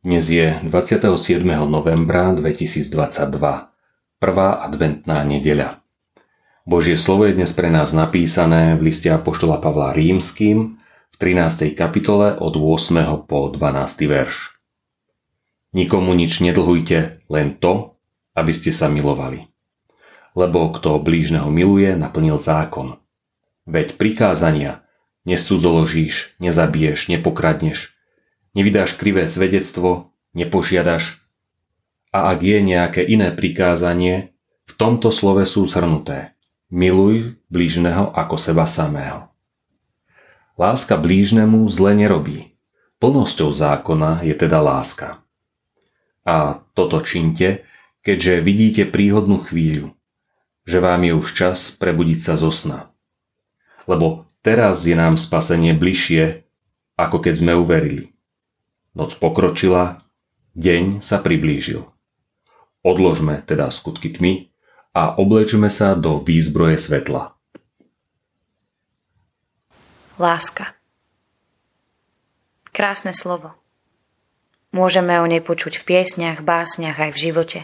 Dnes je 27. novembra 2022, prvá adventná nedeľa. Božie slovo je dnes pre nás napísané v liste Apoštola Pavla Rímským v 13. kapitole od 8. po 12. verš. Nikomu nič nedlhujte, len to, aby ste sa milovali. Lebo kto blížneho miluje, naplnil zákon. Veď prikázania nesúdoložíš, nezabiješ, nepokradneš, nevydáš krivé svedectvo, nepožiadaš. A ak je nejaké iné prikázanie, v tomto slove sú zhrnuté. Miluj blížneho ako seba samého. Láska blížnemu zle nerobí. Plnosťou zákona je teda láska. A toto činte, keďže vidíte príhodnú chvíľu, že vám je už čas prebudiť sa zo sna. Lebo teraz je nám spasenie bližšie, ako keď sme uverili. Noc pokročila, deň sa priblížil. Odložme teda skutky tmy a oblečme sa do výzbroje svetla. Láska. Krásne slovo. Môžeme o nej počuť v piesniach, básniach aj v živote.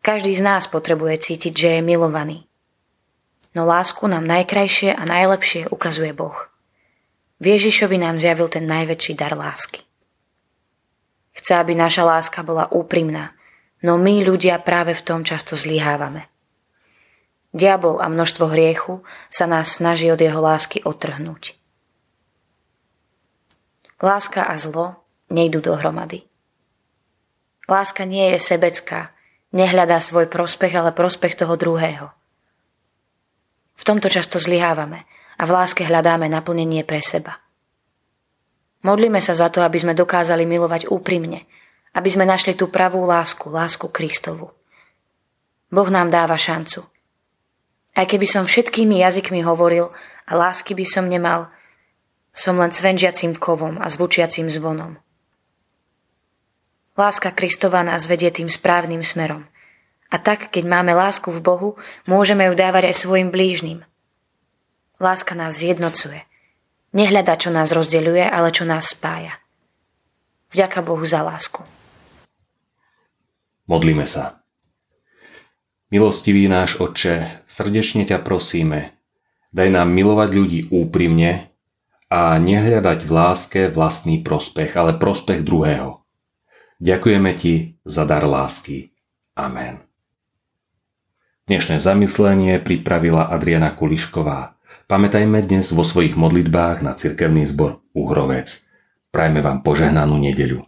Každý z nás potrebuje cítiť, že je milovaný. No lásku nám najkrajšie a najlepšie ukazuje Boh. V Ježišovi nám zjavil ten najväčší dar lásky. Chce, aby naša láska bola úprimná, no my ľudia práve v tom často zlyhávame. Diabol a množstvo hriechu sa nás snaží od jeho lásky otrhnúť. Láska a zlo nejdú dohromady. Láska nie je sebecká, nehľadá svoj prospech, ale prospech toho druhého. V tomto často zlyhávame a v láske hľadáme naplnenie pre seba – Modlíme sa za to, aby sme dokázali milovať úprimne, aby sme našli tú pravú lásku, lásku Kristovu. Boh nám dáva šancu. Aj keby som všetkými jazykmi hovoril a lásky by som nemal, som len cvenžiacím kovom a zvučiacím zvonom. Láska Kristova nás vedie tým správnym smerom. A tak, keď máme lásku v Bohu, môžeme ju dávať aj svojim blížnym. Láska nás zjednocuje – Nehľada, čo nás rozdeľuje, ale čo nás spája. Vďaka Bohu za lásku. Modlíme sa. Milostivý náš Otče, srdečne ťa prosíme, daj nám milovať ľudí úprimne a nehľadať v láske vlastný prospech, ale prospech druhého. Ďakujeme ti za dar lásky. Amen. Dnešné zamyslenie pripravila Adriana Kulišková. Pamätajme dnes vo svojich modlitbách na cirkevný zbor Uhrovec. Prajme vám požehnanú nedeľu.